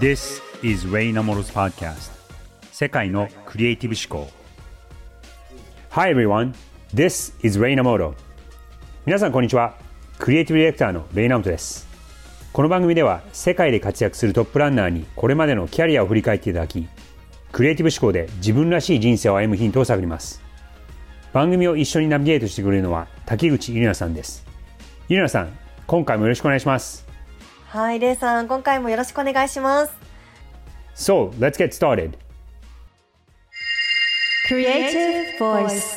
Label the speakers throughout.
Speaker 1: This is Ray Namoro's podcast. 世界のクリエイティブ思考。Hi everyone, this is Ray Namoro 皆さんこんにちは。クリエイティブディレクターのレイナモトです。この番組では世界で活躍するトップランナーにこれまでのキャリアを振り返っていただきクリエイティブ思考で自分らしい人生を歩むヒントを探ります。番組を一緒にナビゲートしてくれるのは滝口ゆりなさんです。ゆりなさん今回もよろしくお願いします。
Speaker 2: はい、レイさん、今回もよろしくお願いします。
Speaker 1: So, let's get started.
Speaker 2: Creative Voice。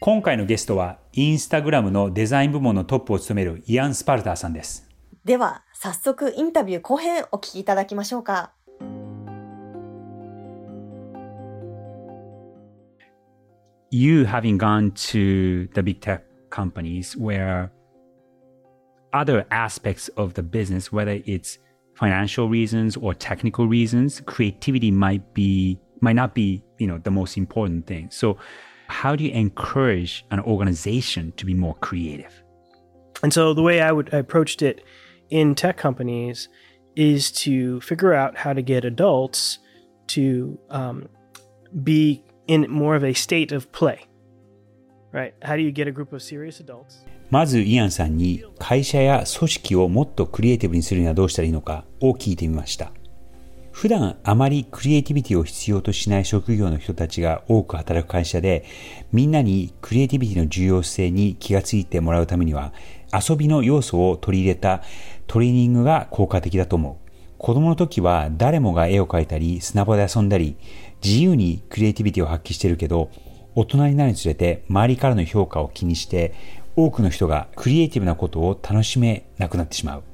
Speaker 1: 今回のゲストは、インスタグラムのデザイン部門のトップを務めるイアン・スパルターさんです。
Speaker 2: では、早速インタビュー後編お聞きいただきましょうか。
Speaker 1: You having gone to the big tech companies where other aspects of the business, whether it's financial reasons or technical reasons, creativity might be might not be, you know, the most important thing. So how do you encourage an organization to be more creative?
Speaker 3: And so the way I would I approached it in tech companies is to figure out how to get adults to um, be in more of a state of play.
Speaker 1: まずイアンさんに会社や組織をもっとクリエイティブにするにはどうしたらいいのかを聞いてみました。普段あまりクリエイティビティを必要としない職業の人たちが多く働く会社で、みんなにクリエイティビティの重要性に気がついてもらうためには、遊びの要素を取り入れたトレーニングが効果的だと思う。子供の時は誰もが絵を描いたり、砂場で遊んだり、自由にクリエイティビティを発揮してるけど、大人になるにつれて周りからの評価を気にして、多くの人がクリエイティブなことを楽しめなくなってしまう。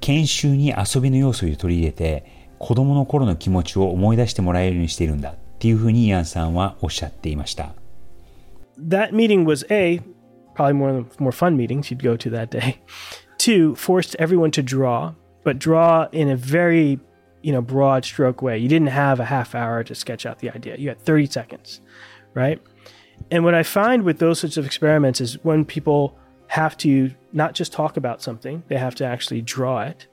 Speaker 1: 研修に遊びの要素を取り入れて、子供の頃の気持ちを思い出してもらえるようにしているんだっていうふうにイアンさんはおっしゃっていました。
Speaker 3: That meeting was A, probably one of the more fun meetings you'd go to that day. Two, forced everyone to draw, but draw in a very you know broad stroke way. You didn't have a half hour to sketch out the idea. You had 30 seconds, right? And what I find with those sorts of experiments is when people have to not just talk about something, they have to actually draw it.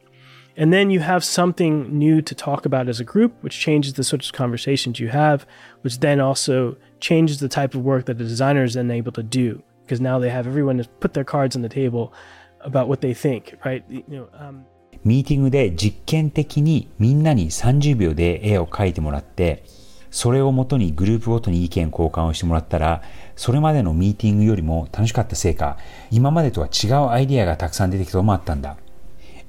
Speaker 3: And then you have something new to talk about as a group, which changes the sorts of conversations you have, which then also changes the type of work that the designer is then able to do. Because now they have everyone to put their cards on the table about what they think, right? You know, um,
Speaker 1: ミーティングで実験的にみんなに30秒で絵を描いてもらって、 それをもとにグループごとに意見交換をしてもらったら、それまでのミーティングよりも楽しかったせいか、今までとは違うアイディアがたくさん出てきたこともあったんだ。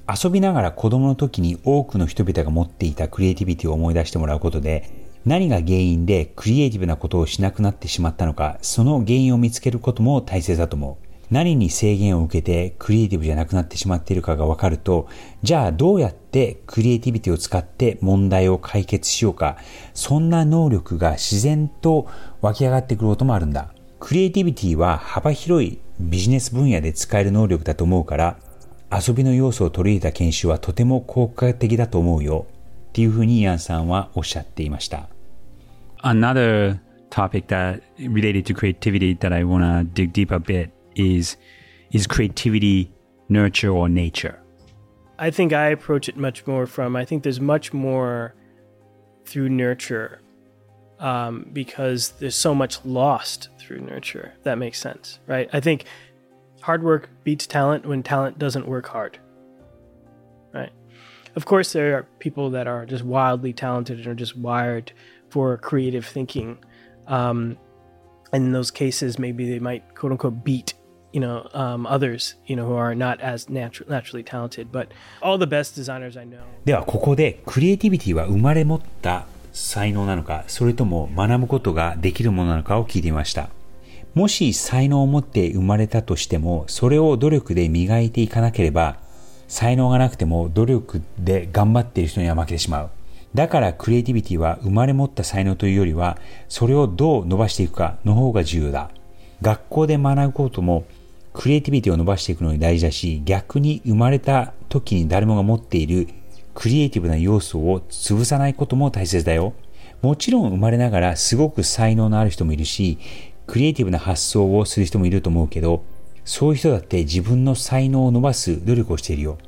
Speaker 1: 遊びながら子供の時に多くの人々が持っていたクリエイティビティを思い出してもらうことで、何が原因でクリエイティブなことをしなくなってしまったのか、その原因を見つけることも大切だと思う。何に制限を受けてクリエイティブじゃなくなってしまっているかがわかると、じゃあどうやってクリエイティビティを使って問題を解決しようか、そんな能力が自然と湧き上がってくることもあるんだ。クリエイティビティは幅広いビジネス分野で使える能力だと思うから、遊びの要素を取り入れた研修はとても効果的だと思うよ。っていうふうにイアンさんはおっしゃっていました。Another topic that related to creativity that I want to dig deep a bit is is creativity nurture or nature?
Speaker 3: I think I approach it much more from I think there's much more through nurture um, because there's so much lost through nurture. That makes sense, right? I think hard work beats talent when talent doesn't work hard, right? Of course, there are people that are just wildly talented and are just wired for creative thinking. Um, and in those cases, maybe they might quote unquote beat you know um, others you know who are not as natu- naturally talented but all the best designers i know
Speaker 1: ではここでクリエイティビティは生まれ持った才能なのか、それとも学ぶことができるものなのかを聞いてみました。もし才能を持って生まれたとしても、それを努力で磨いていかなければ、才能がなくても努力で頑張っている人には負けてしまう。だからクリエイティビティは生まれ持った才能というよりは、それをどう伸ばしていくかの方が重要だ。学校で学ぶことも、クリエイティビティを伸ばしていくのに大事だし、逆に生まれた時に誰もが持っているクリエイティブな要素を潰さないことも大切だよ。もちろん生まれながらすごく才能のある人もいるし、クリエイティブな発想をする人もいると思うけど、そういう人だって自分の才能を伸ばす努力をしているよ。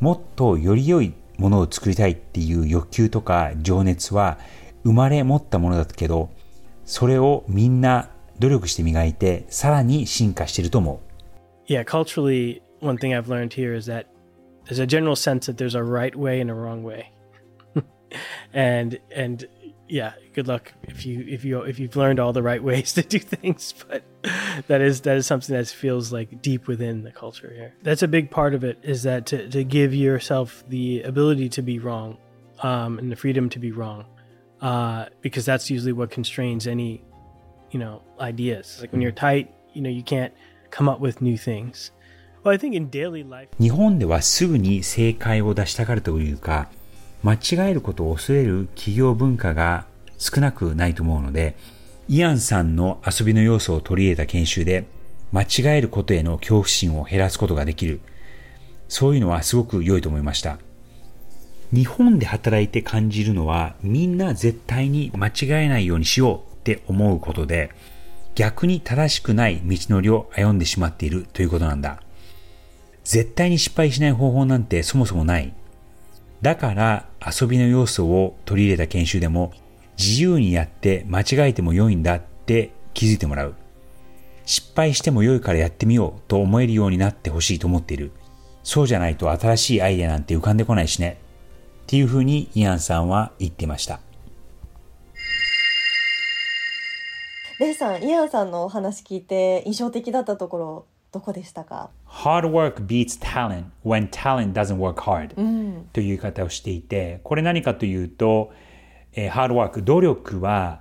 Speaker 1: もっとより良いものを作りたいっていう欲求とか情熱は生まれ持ったものだけど、それをみんな努力して磨いて、さらに進化してると思う。
Speaker 3: Yeah, culturally, one thing I've learned here is that there's a general sense that there's a right way and a wrong way. and and yeah, good luck if you if you if you've learned all the right ways to do things, but that is that is something that feels like deep within the culture here. That's a big part of it is that to, to give yourself the ability to be wrong um, and the freedom to be wrong. Uh, because that's usually what constrains any, you know, ideas. Like when you're tight, you know, you can't
Speaker 1: 日本ではすぐに正解を出したがるというか、間違えることを恐れる企業文化が少なくないと思うので、イアンさんの遊びの要素を取り入れた研修で、間違えることへの恐怖心を減らすことができる。そういうのはすごく良いと思いました。日本で働いて感じるのは、みんな絶対に間違えないようにしようって思うことで、逆に正しくない道のりを歩んでしまっているということなんだ。絶対に失敗しない方法なんてそもそもない。だから遊びの要素を取り入れた研修でも自由にやって間違えても良いんだって気づいてもらう。失敗しても良いからやってみようと思えるようになってほしいと思っている。そうじゃないと新しいアイデアなんて浮かんでこないしね。っていうふうにイアンさんは言ってました。
Speaker 2: レイさん、イアンさんのお話聞いて印象的だったところ、どこでしたか
Speaker 1: ？Hard work beats talent when talent doesn't work hard、という言い方をしていて、これ何かというと、えー、ハードワーク、努力は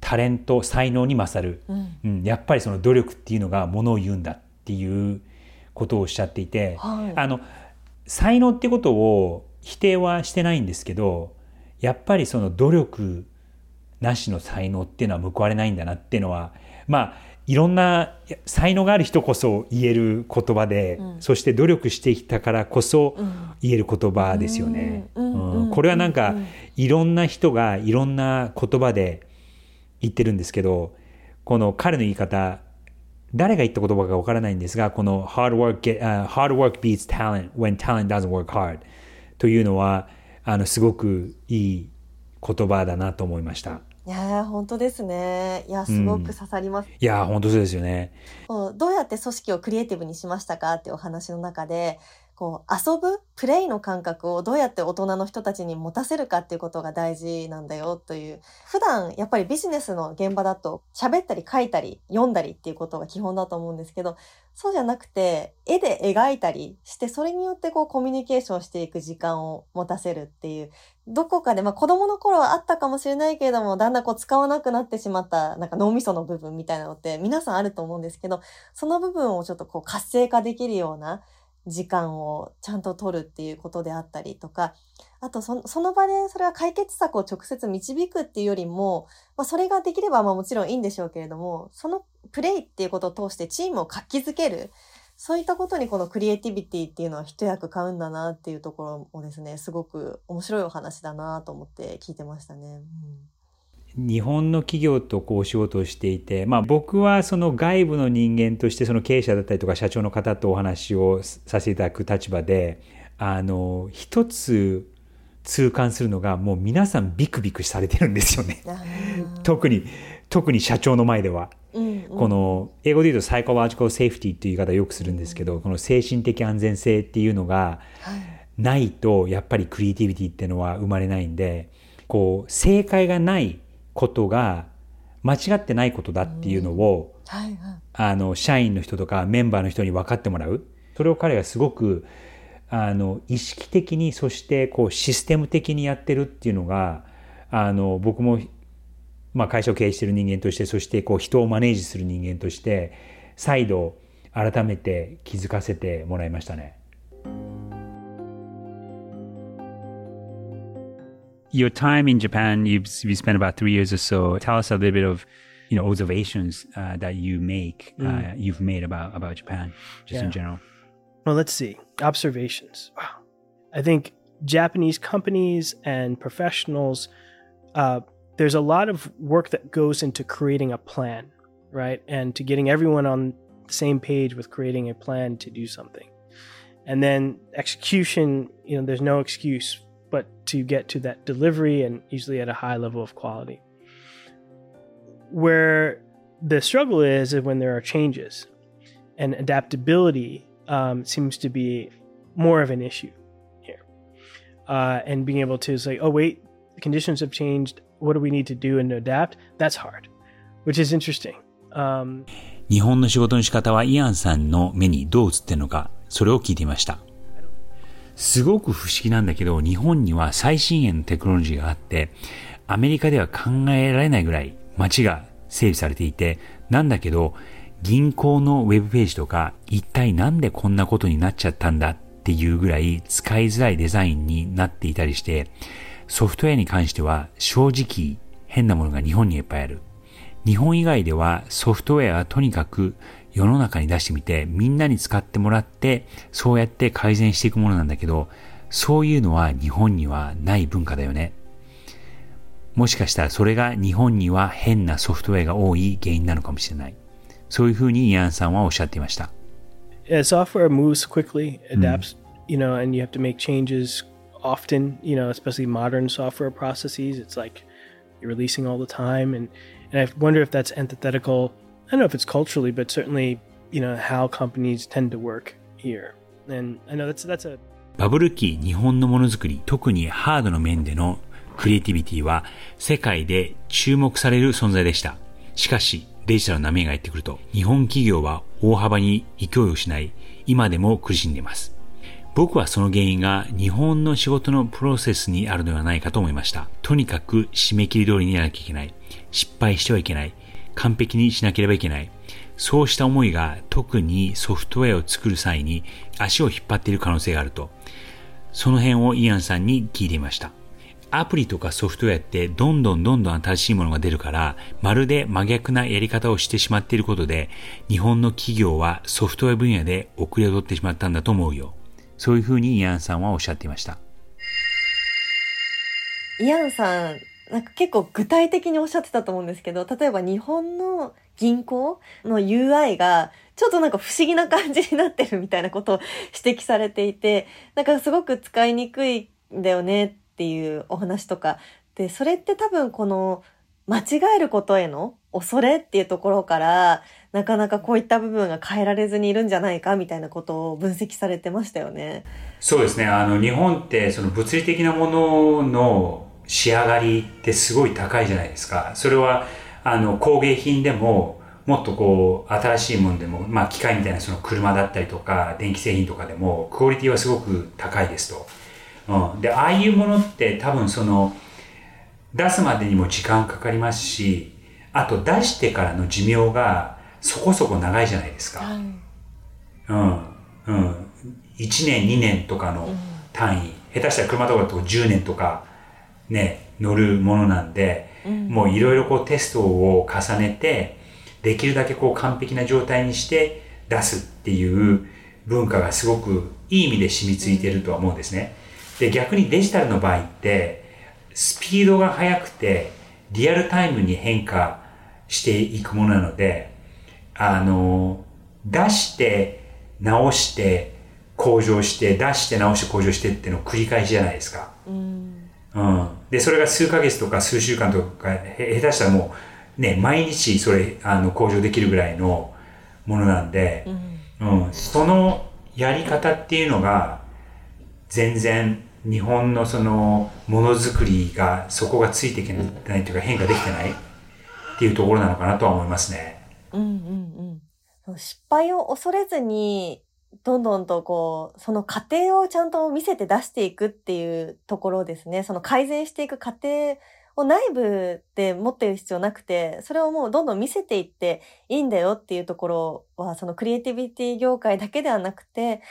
Speaker 1: タレント、才能に勝る、うん。うん、やっぱりその努力っていうのがものを言うんだっていうことをおっしゃっていて、はい、あの、才能ってことを否定はしてないんですけど、やっぱりその努力なしの才能っていうのは報われないんだなっていうのは、まあ、いろんな才能がある人こそ言える言葉で、うん、そして努力してきたからこそ言える言葉ですよね。これはなんか、いろんな人がいろんな言葉で言ってるんですけど、この彼の言い方、誰が言った言葉かわからないんですが、この hard work, uh, hard work beats talent when talent doesn't work hard というのは、あの、すごくいい言葉だなと思いました。
Speaker 2: いや本当ですね。いや、すごく刺さります。うん、
Speaker 1: いや本当そうですよね。
Speaker 2: どうやって組織をクリエイティブにしましたかっていうお話の中で、こう、遊ぶ、プレイの感覚をどうやって大人の人たちに持たせるかっていうことが大事なんだよという。普段、やっぱりビジネスの現場だと、喋ったり書いたり読んだりっていうことが基本だと思うんですけど、そうじゃなくて、絵で描いたりして、それによってこうコミュニケーションしていく時間を持たせるっていう、どこかで、まあ子供の頃はあったかもしれないけれども、だんだんこう使わなくなってしまった、なんか脳みその部分みたいなのって皆さんあると思うんですけど、その部分をちょっとこう活性化できるような、時間をちゃんと取るっていうことであったりとか、あとその場でそれは解決策を直接導くっていうよりも、まあ、それができればまあもちろんいいんでしょうけれども、そのプレイっていうことを通してチームを活気づける。そういったことにこのクリエイティビティっていうのは一役買うんだなっていうところもですね、すごく面白いお話だなと思って聞いてましたね。うん
Speaker 1: 日本の企業とこうお仕事をしていて、まあ僕はその外部の人間としてその経営者だったりとか社長の方とお話をさせていただく立場で、あの、一つ痛感するのがもう皆さんビクビクされてるんですよね。特に、特に社長の前では。うんうん、この、英語で言うとサイコロジカルセーフティっていう言い方よくするんですけど、うん、この精神的安全性っていうのがないと、やっぱりクリエイティビティっていうのは生まれないんで、こう、正解がないことが間違ってないことだっていうのを、はいはい、あの、社員の人とかメンバーの人に分かってもらう。それを彼がすごく、あの、意識的に、そしてこうシステム的にやってるっていうのが、あの、僕も、まあ会社を経営している人間として、そしてこう人をマネージする人間として、再度改めて気づかせてもらいましたね。Your time in Japan, you've you spent about three years or so. Tell us a little bit of you know observations uh, that you make uh, mm. uh, you've made about about Japan, just yeah. in general.
Speaker 3: Well, let's see observations. Wow, I think Japanese companies and professionals. Uh, there's a lot of work that goes into creating a plan, right, and to getting everyone on the same page with creating a plan to do something. And then execution, you know, there's no excuse but to get to that delivery and usually at a high level of quality. Where the struggle is when there are changes and adaptability um, seems to be more of an issue here. Uh, and being able to say, oh, wait, the conditions have changed. What do we need to do and adapt? That's hard, which is interesting. Um,
Speaker 1: 日本の仕事の仕方はイアンさんの目にどう映ってるのか、それを聞いてみました。 すごく不思議なんだけど、日本には最新鋭のテクノロジーがあって、アメリカでは考えられないぐらい街が整備されていて、なんだけど、銀行のウェブページとか、一体なんでこんなことになっちゃったんだっていうぐらい使いづらいデザインになっていたりして、ソフトウェアに関しては正直変なものが日本にいっぱいある。日本以外ではソフトウェアはとにかく世の中に出してみてみんなに使ってもらってそうやって改善していくものなんだけどそういうのは日本にはない文化だよね。もしかしたらそれが日本には変なソフトウェアが多い原因なのかもしれない。そういうふうにイアンさんはおっしゃっていました。
Speaker 3: Yeah, software moves quickly, adapts, you know, and you have to make changes often, you know, especially modern software processes. It's like you're releasing all the time and And I wonder if that's antithetical. I don't know if it's culturally, but certainly, you know, how companies tend to work here. And I know that's, that's a
Speaker 1: バブル期日本のものづくり、特にハードの面でのクリエイティビティは世界で注目される存在でした。しかし、デジタルの波がやってくると、日本企業は大幅に勢いを失い、今でも苦しんでいます。僕はその原因が日本の仕事のプロセスにあるのではないかと思いました。とにかく締め切り通りにやらなきゃいけない。失敗してはいけない。完璧にしなければいけない。そうした思いが特にソフトウェアを作る際に足を引っ張っている可能性があると。その辺をイアンさんに聞いてみました。アプリとかソフトウェアってどんどんどんどん新しいものが出るから、まるで真逆なやり方をしてしまっていることで、日本の企業はソフトウェア分野で遅れを取ってしまったんだと思うよ。そういうふうにイアンさんはおっしゃっていました。
Speaker 2: イアンさん、なんか結構具体的におっしゃってたと思うんですけど、例えば日本の銀行の UI がちょっとなんか不思議な感じになってるみたいなことを指摘されていて、なんかすごく使いにくいんだよねっていうお話とか。で、それって多分この間違えることへの恐れっていうところから、なかなかこういった部分が変えられずにいるんじゃないかみたいなことを分析されてましたよね。
Speaker 1: そうですね。あの、日本ってその物理的なものの仕上がりってすごい高いじゃないですか。それは、あの、工芸品でも、もっとこう、新しいものでも、まあ、機械みたいなその車だったりとか、電気製品とかでも、クオリティはすごく高いですと。うん。で、ああいうものって多分その、出すまでにも時間かかりますし、あと出してからの寿命がそこそこ長いじゃないですか。はい、うん。うん。1年、2年とかの単位、うん、下手したら車とかだと10年とかね、乗るものなんで、うん、もういろいろこうテストを重ねて、できるだけこう完璧な状態にして出すっていう文化がすごくいい意味で染みついてるとは思うんですね。で、逆にデジタルの場合って、スピードが速くて、リアルタイムに変化していくものなので、あの、出して、直して、向上して、出して、直して、向上してっていうのを繰り返しじゃないですか。うん。うん。で、それが数ヶ月とか数週間とか、下手したらもう、ね、毎日それ、あの、向上できるぐらいのものなんで、うん、うん、そのやり方っていうのが、全然、日本のその、ものづくりが、そこがついていけないというか変化できてないっていうところなのかなとは思いますね。うんうん
Speaker 2: うん。失敗を恐れずに、どんどんとこう、その過程をちゃんと見せて出していくっていうところですね。その改善していく過程を内部で持ってる必要なくて、それをもうどんどん見せていっていいんだよっていうところは、そのクリエイティビティ業界だけではなくて、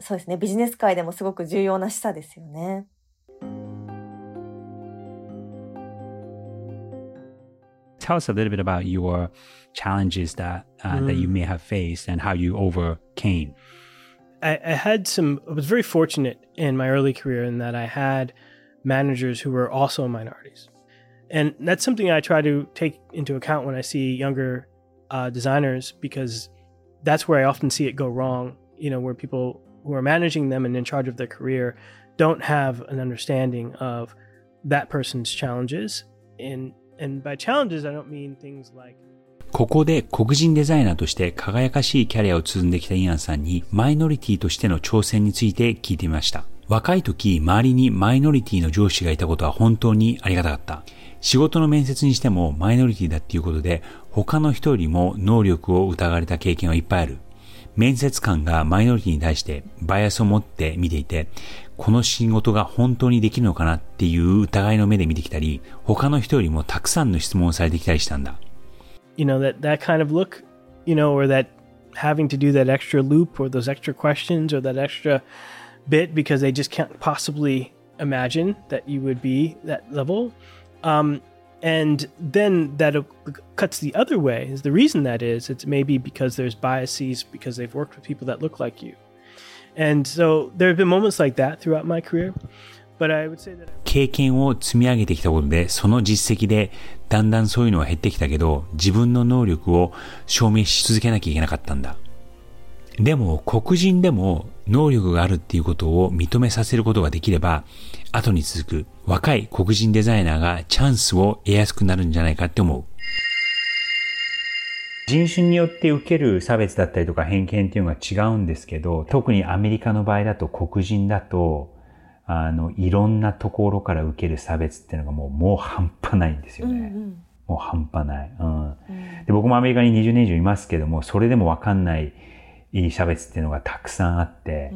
Speaker 2: そうですね、ビジネス界でもすごく重要な示唆ですよね。
Speaker 1: Tell us a little bit about your challenges that uh, mm. that you mm. may have faced and how you overcame.
Speaker 3: I, I had some. I was very fortunate in my early career in that I had managers who were also minorities, and that's something I try to take into account when I see younger uh, designers because that's where I often see it go wrong. You know, where people who are managing them and in charge of their career don't have an understanding of that person's challenges. And
Speaker 1: ここで黒人デザイナーとして輝かしいキャリアを積んできたイアンさんにマイノリティとしての挑戦について聞いてみました。若い時、周りにマイノリティの上司がいたことは本当にありがたかった。仕事の面接にしてもマイノリティだっていうことで他の人よりも能力を疑われた経験はいっぱいある。面接官がマイノリティに対してバイアスを持って見ていて、この仕事が本当にできるのかなっていう疑いの目で見てきたり、他の人よりもたくさんの質問をされてきたりしたんだ。
Speaker 3: You know, that, that kind of look, you know, or that having to do that extra loop or those extra questions or that extra bit because they just can't possibly imagine that you would be that level. Um, and then that cuts the other way is the reason that is it's maybe because there's biases because they've worked with people that look like you
Speaker 1: 経験を積み上げてきたことでその実績でだんだんそういうのは減ってきたけど自分の能力を証明し続けなきゃいけなかったんだでも黒人でも能力があるっていうことを認めさせることができれば、後に続く若い黒人デザイナーがチャンスを得やすくなるんじゃないかって思う。人種によって受ける差別だったりとか偏見っていうのが違うんですけど、特にアメリカの場合だと黒人だと、あの、いろんなところから受ける差別っていうのがもう、もう半端ないんですよね。うんうん、もう半端ない、うん、うん。で、僕もアメリカに20年以上いますけども、それでもわかんない差別っていうのがたくさんあって、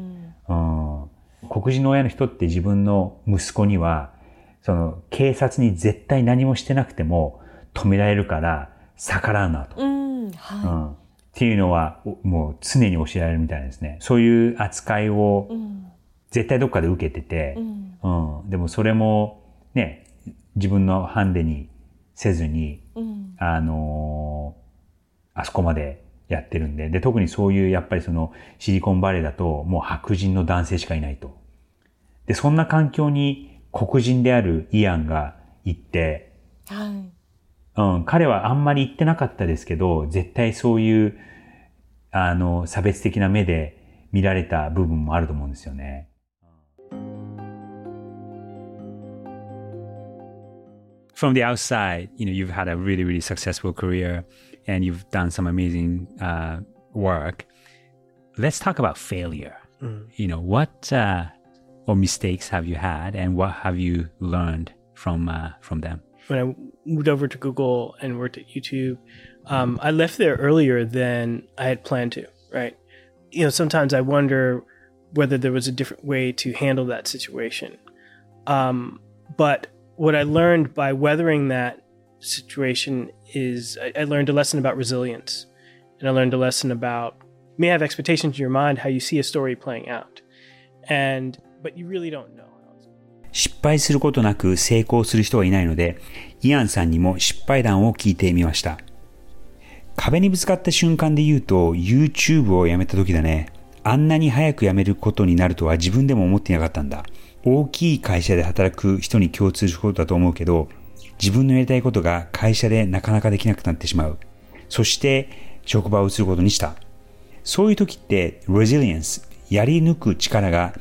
Speaker 1: うん、うん、黒人の親の人って自分の息子には、その警察に絶対何もしてなくても止められるから逆らうなと。うんはい、うん、っていうのはもう常に教えられるみたいですね。そういう扱いを絶対どっかで受けてて、うん、うん、でもそれもね、自分のハンデにせずに、うん、あのー、あそこまでやってるんで、で、特にそういうやっぱりそのシリコンバレーだともう白人の男性しかいないと。で、そんな環境に黒人であるイアンが行って、はい。うん、彼はあんまり言ってなかったですけど、絶対そういう、あの、差別的な目で見られた部分もあると思うんですよね。From the outside, you know, you've had a really, really successful career. and you've done some amazing uh, work. Let's talk about failure. Mm. You know, what uh, or mistakes have you had, and what have you learned from uh, from them?
Speaker 3: When I moved over to Google and worked at YouTube, um, I left there earlier than I had planned to. Right? You know, sometimes I wonder whether there was a different way to handle that situation. Um, but what I learned by weathering that situation is I, I, learned a lesson about resilience, and I learned a lesson about you may have expectations in your mind how you see a story playing out, and but you really don't know.
Speaker 1: 失敗することなく成功する人はいないので、イアンさんにも失敗談を聞いてみました。壁にぶつかった瞬間で言うと YouTube をやめた時だね。あんなに早く辞めることになるとは自分でも思っていなかったんだ。大きい会社で働く人に共通することだと思うけど、自分のやりたいことが会社でなかなかできなくなってしまう。そして職場を移ることにした。そういう時って resilience、やり抜く力が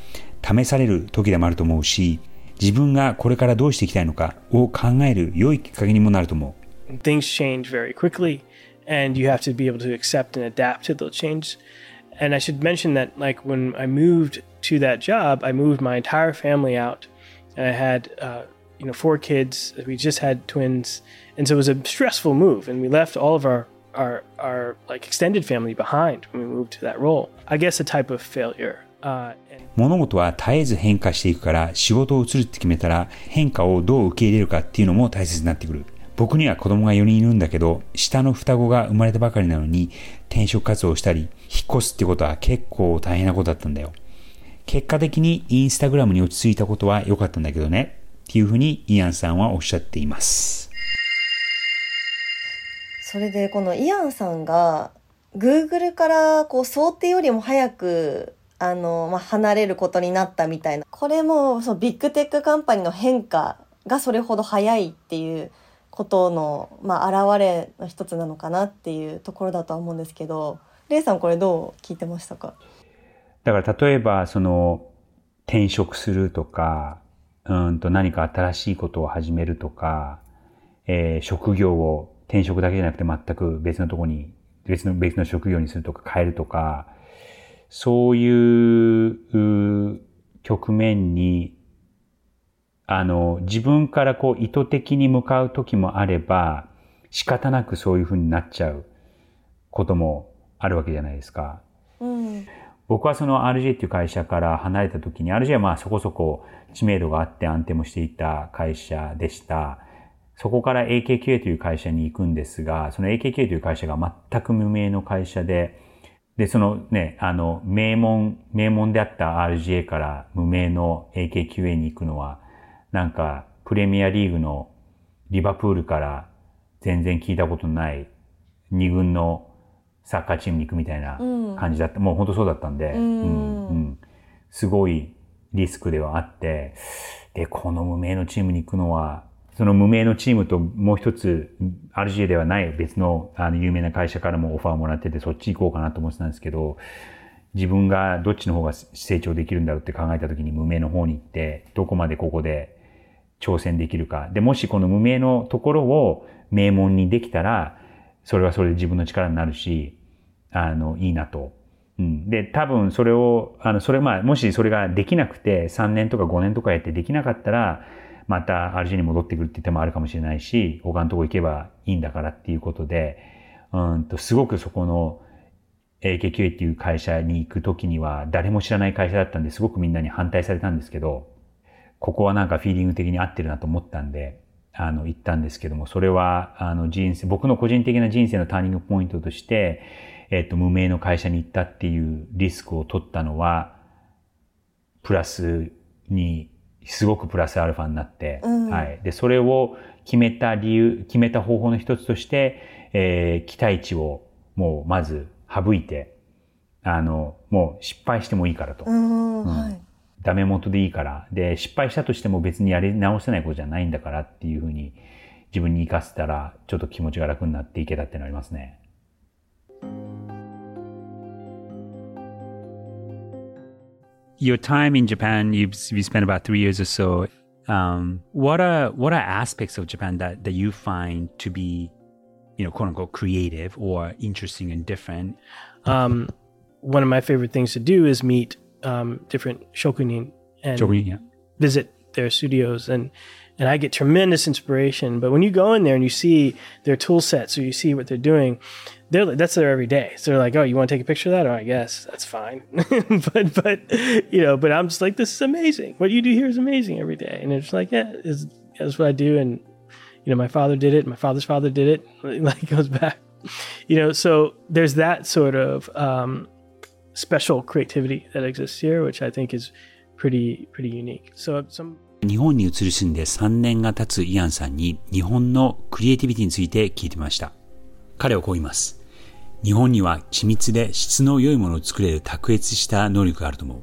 Speaker 1: 試される時でもあると思うし、自分がこれからどうしていきたいのかを考える良いきっかけにもなると思
Speaker 3: う。Things change very quickly and you have to be able to accept and adapt to those changes. And I should mention that like when I moved to that job, I moved my entire family out and I had uh, you know four kids. We just had twins, and so it was a stressful move. And we left all of our our our like extended family behind when we moved to that role. I guess a type of failure. Uh,
Speaker 1: 物事は絶えず変化していくから仕事を移るって決めたら変化をどう受け入れるかっていうのも大切になってくる。僕には子供が4人いるんだけど、下の双子が生まれたばかりなのに転職活動をしたり、引っ越すってことは結構大変なことだったんだよ。結果的にインスタグラムに落ち着いたことは良かったんだけどね。っていうふうにイアンさんはおっしゃっています。
Speaker 2: それでこのイアンさんが Google からこう想定よりも早くあの、まあ、離れることになったみたいな。これもそのビッグテックカンパニーの変化がそれほど早いっていうことの、まあ、現れの一つなのかなっていうところだとは思うんですけど、レイさんこれどう聞いてましたか？
Speaker 1: だから例えば、その、転職するとか、うんと何か新しいことを始めるとか、えー、職業を転職だけじゃなくて全く別のとこに、別の、別の職業にするとか変えるとか、そういう局面に、あの、自分からこう意図的に向かう時もあれば、仕方なくそういうふうになっちゃうこともあるわけじゃないですか。
Speaker 2: うん、
Speaker 1: 僕はその RJ っていう会社から離れた時に、RJ はまあそこそこ知名度があって安定もしていた会社でした。そこから AKQA という会社に行くんですが、その AKQA という会社が全く無名の会社で、で、そのね、あの、名門、名門であった RGA から無名の AKQA に行くのは、なんか、プレミアリーグのリバプールから全然聞いたことない二軍のサッカーチームに行くみたいな感じだった。うん、もう本当そうだったんで、うん、うん、すごいリスクではあって、で、この無名のチームに行くのは、その無名のチームともう一つ、RGA ではない別のあの有名な会社からもオファーをもらってて、そっち行こうかなと思ってたんですけど、自分がどっちの方が成長できるんだろうって考えた時に無名の方に行って、どこまでここで挑戦できるか。で、もしこの無名のところを名門にできたら、それはそれで自分の力になるし、あの、いいなと。うん。で、多分それを、あの、それまあ、もしそれができなくて、3年とか5年とかやってできなかったら、また RG に戻ってくるって手もあるかもしれないし、他のとこ行けばいいんだからっていうことで、うんと、すごくそこの AKQA っていう会社に行くときには誰も知らない会社だったんですごくみんなに反対されたんですけど、ここはなんかフィーリング的に合ってるなと思ったんで、あの、行ったんですけども、それは、あの、人生、僕の個人的な人生のターニングポイントとして、えっと、無名の会社に行ったっていうリスクを取ったのは、プラスにすごくプラスアルファになって、うん、はい。で、それを決めた理由、決めた方法の一つとして、えー、期待値をもうまず省いて、あの、もう失敗してもいいからと。うん、はい。ダメ元でいいから。で、失敗したとしても別にやり直せないことじゃないんだからっていうふうに自分に生かせたら、ちょっと気持ちが楽になっていけたっていうのありますね。
Speaker 4: Your time in Japan, you've you spent about three years or so. Um, what are what are aspects of Japan that that you find to be, you know, quote unquote, creative or interesting and different?
Speaker 3: Um, one of my favorite things to do is meet um, different shokunin and shokunin, yeah. visit their studios and and I get tremendous inspiration. But when you go in there and you see their tool sets or you see what they're doing, they're that's their every day. So they're like, oh, you want to take a picture of that? Oh, I guess that's fine. but but you know, but I'm just like, this is amazing. What you do here is amazing every day. And it's like, yeah, it's, that's what I do. And you know, my father did it. My father's father did it. Like goes back. You know, so there's that sort of um, special creativity that exists here, which I think is pretty pretty unique. So some
Speaker 1: 日本に移り住んで3年が経つイアンさんに日本のクリエイティビティについて聞いてみました。彼はこう言います。日本には緻密で質の良いものを作れる卓越した能力があると思う。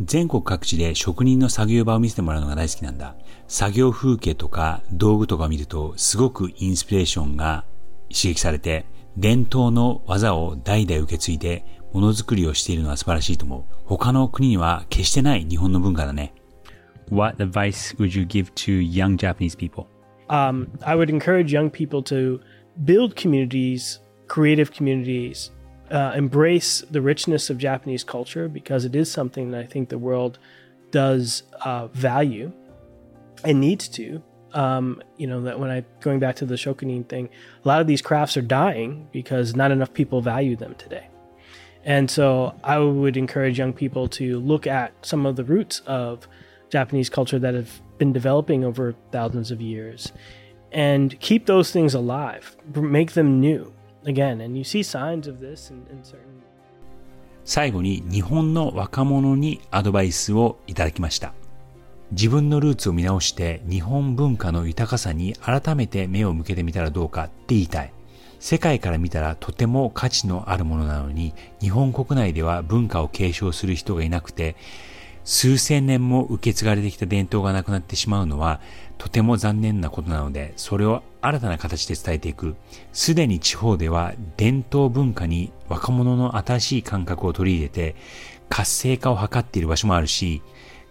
Speaker 1: 全国各地で職人の作業場を見せてもらうのが大好きなんだ。作業風景とか道具とかを見るとすごくインスピレーションが刺激されて伝統の技を代々受け継いでものづくりをしているのは素晴らしいと思う。他の国には決してない日本の文化だね。
Speaker 4: What advice would you give to young Japanese people?
Speaker 3: Um, I would encourage young people to build communities, creative communities, uh, embrace the richness of Japanese culture because it is something that I think the world does uh, value and needs to. Um, you know that when I going back to the shokunin thing, a lot of these crafts are dying because not enough people value them today. And so I would encourage young people to look at some of the roots of Japanese culture that have been developing over thousands of years and keep those things alive, make them new again. And you see signs of this in, in certain
Speaker 1: 最後に日本の若者にアドバイスをいただきました。自分のルーツを見直して日本文化の豊かさに改めて目を向けてみたらどうかって言いたい。世界から見たらとても価値のあるものなのに日本国内では文化を継承する人がいなくて数千年も受け継がれてきた伝統がなくなってしまうのはとても残念なことなので、それを新たな形で伝えていく。すでに地方では伝統文化に若者の新しい感覚を取り入れて、活性化を図っている場所もあるし、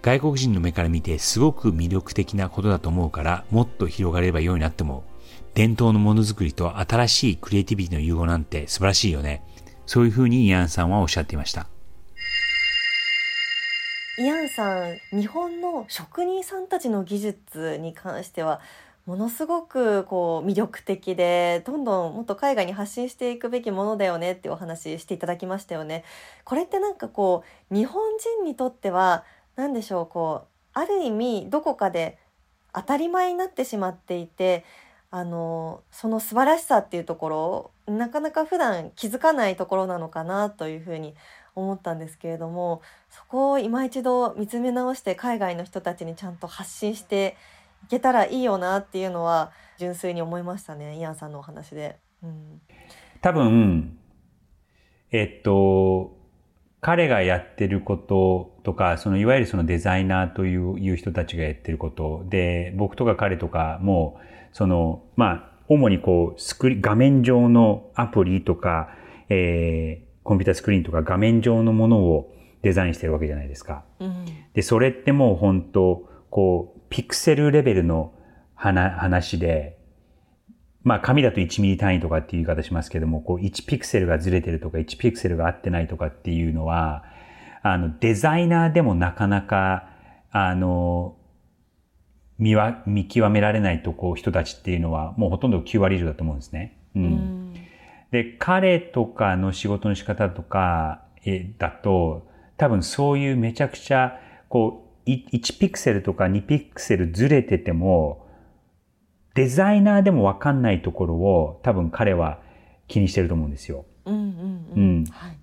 Speaker 1: 外国人の目から見てすごく魅力的なことだと思うから、もっと広がればようになっても、伝統のものづくりと新しいクリエイティビティの融合なんて素晴らしいよね。そういうふうにイアンさんはおっしゃっていました。
Speaker 2: イアンさん、日本の職人さんたちの技術に関しては、ものすごくこう魅力的でどんどんもっと海外に発信していくべきものだよねってお話ししていただきましたよね。これってなんかこう日本人にとっては何でしょう？こうある意味どこかで当たり前になってしまっていてあのその素晴らしさっていうところなかなか普段気づかないところなのかなというふうに思ったんですけれどもそこを今一度見つめ直して海外の人たちにちゃんと発信していけたらいいよなっていうのは純粋に思いましたねイアンさんのお話で。うん、
Speaker 1: 多分えっと彼がやってることとか、そのいわゆるそのデザイナーという人たちがやってることで、僕とか彼とかも、その、まあ、主にこう、スクリ、画面上のアプリとか、えー、コンピュータスクリーンとか画面上のものをデザインしてるわけじゃないですか。うん、で、それってもう本当こう、ピクセルレベルの話で、まあ紙だと1ミリ単位とかっていう言い方しますけども、こう1ピクセルがずれてるとか1ピクセルが合ってないとかっていうのは、あのデザイナーでもなかなか、あの、見わ見極められないとこう人たちっていうのはもうほとんど9割以上だと思うんですね。うん。うん、で、彼とかの仕事の仕方とか、え、だと、多分そういうめちゃくちゃ、こう、1ピクセルとか2ピクセルずれてても、デザイナーでもわかんないところを多分彼は気にしてると思うんですよ。うんうんうん。うん、はい、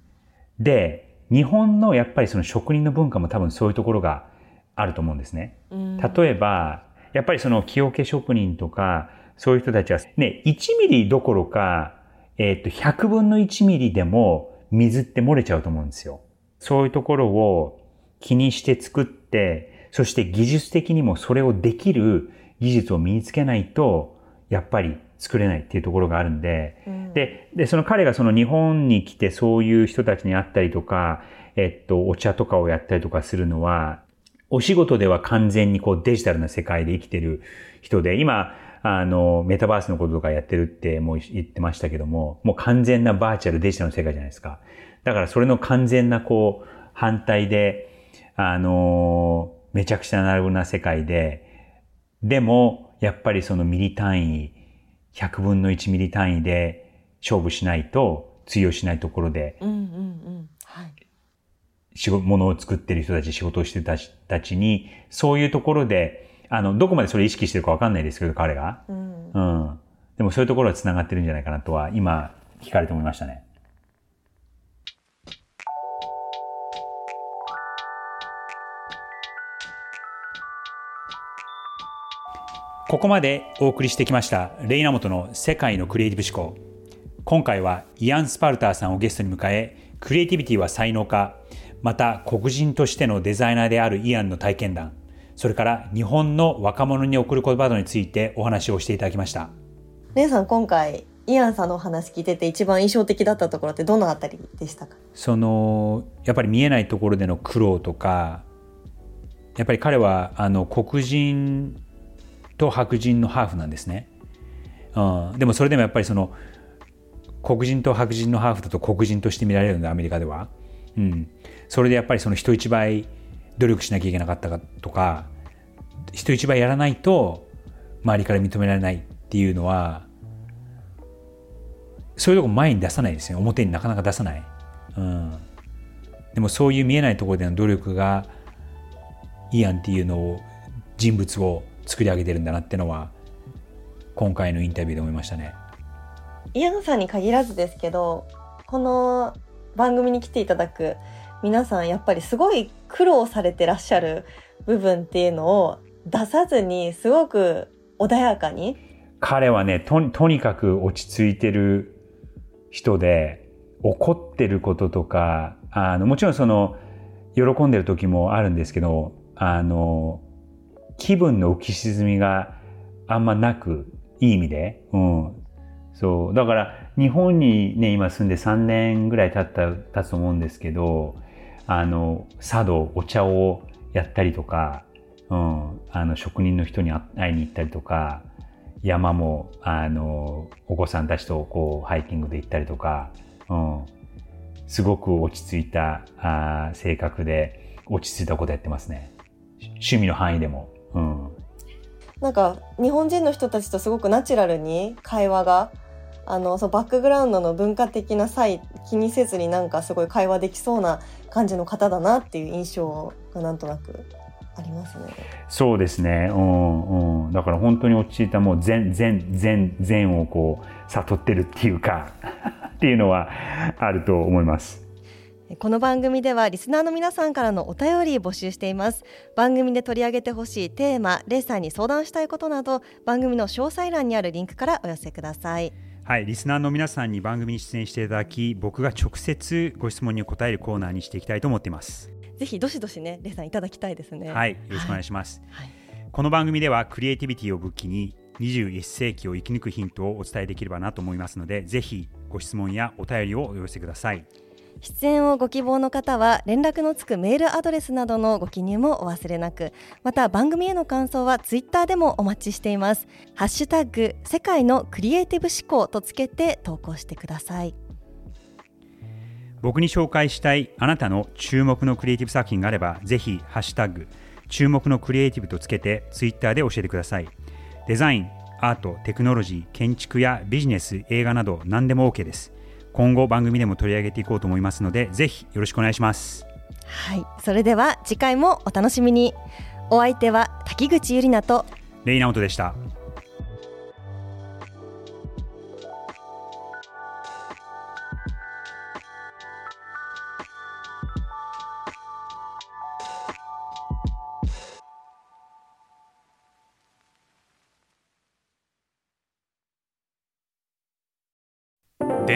Speaker 1: で、日本のやっぱりその職人の文化も多分そういうところがあると思うんですね。うん、例えば、やっぱりその木桶職人とか、そういう人たちはね、1ミリどころか、えっ、ー、と、100分の1ミリでも水って漏れちゃうと思うんですよ。そういうところを気にして作って、そして技術的にもそれをできる技術を身につけないと、やっぱり作れないっていうところがあるんで、うん、で、で、その彼がその日本に来てそういう人たちに会ったりとか、えっと、お茶とかをやったりとかするのは、お仕事では完全にこうデジタルな世界で生きてる人で、今、あの、メタバースのこととかやってるってもう言ってましたけども、もう完全なバーチャルデジタルの世界じゃないですか。だからそれの完全なこう、反対で、あの、めちゃくちゃなるな世界で、でも、やっぱりそのミリ単位、100分の1ミリ単位で勝負しないと通用しないところで、うんうんうんはい、仕事、ものを作ってる人たち、仕事をしてる人たちに、そういうところで、あの、どこまでそれ意識してるかわかんないですけど、彼が。うん。うん。でもそういうところは繋がってるんじゃないかなとは、今、聞かれて思いましたね。ここまでお送りしてきましたレイナモトの世界のクリエイティブ思考。今回はイアン・スパルターさんをゲストに迎え、クリエイティビティは才能か、また黒人としてのデザイナーであるイアンの体験談、それから日本の若者に送る言葉などについてお話をしていただきました。
Speaker 2: レイさん、今回イアンさんのお話聞いてて一番印象的だったところってどのあたりでしたか？
Speaker 1: そのやっぱり見えないところでの苦労とかやっぱり彼はあの黒人と白人のハーフなんですね。うん、でもそれでもやっぱりその黒人と白人のハーフだと黒人として見られるんでアメリカでは。うん、それでやっぱりその人一倍努力しなきゃいけなかったかとか人一倍やらないと周りから認められないっていうのはそういうとこ前に出さないですね。表になかなか出さない、うん、でもそういう見えないところでの努力がイアンっていうのを人物を作り上げてるんだなってのは今回のインタビューで思いましたね。
Speaker 2: イアンさんに限らずですけどこの番組に来ていただく皆さんやっぱりすごい苦労されてらっしゃる部分っていうのを出さずにすごく穏やかに
Speaker 1: 彼はねととにかく落ち着いてる人で怒ってることとかあのもちろんその喜んでる時もあるんですけどあの気分の浮き沈みがあんまなく、いい意味で。うん。そう。だから、日本にね、今住んで3年ぐらい経った、経つと思うんですけど、あの、茶道、お茶をやったりとか、うん、あの、職人の人に会いに行ったりとか、山も、あの、お子さんたちとこう、ハイキングで行ったりとか、うん、すごく落ち着いたあ性格で、落ち着いたことやってますね。趣味の範囲でも。うん。
Speaker 2: なんか、日本人の人たちとすごくナチュラルに会話が、あの、そうバックグラウンドの文化的な際気にせずになんかすごい会話できそうな感じの方だなっていう印象がなんとなくありますね。
Speaker 1: そうですね。うん、うん。だから本当に落ち着いたもう全、全、全、全をこう、悟ってるっていうか っていうのはあると思います。
Speaker 2: この番組ではリスナーの皆さんからのお便り募集しています番組で取り上げてほしいテーマレイさんに相談したいことなど番組の詳細欄にあるリンクからお寄せください
Speaker 4: はい、リスナーの皆さんに番組に出演していただき僕が直接ご質問に答えるコーナーにしていきたいと思っています。
Speaker 2: ぜひどしどしねレイさんいただきたいですね。
Speaker 4: はいよろしくお願いします、はい、この番組ではクリエイティビティを武器に21世紀を生き抜くヒントをお伝えできればなと思いますのでぜひご質問やお便りをお寄せください
Speaker 2: 出演をご希望の方は連絡のつくメールアドレスなどのご記入もお忘れなく。また番組への感想はツイッターでもお待ちしています。ハッシュタグ世界のクリエイティブ思考とつけて投稿してください。
Speaker 4: 僕に紹介したいあなたの注目のクリエイティブ作品があればぜひハッシュタグ注目のクリエイティブとつけてツイッターで教えてください。デザインアートテクノロジー建築やビジネス映画など何でも OK です。今後番組でも取り上げていこうと思いますのでぜひよろしくお願いします。
Speaker 2: はい。それでは次回もお楽しみに。お相手は滝口ゆりなと。
Speaker 4: レイナオトでした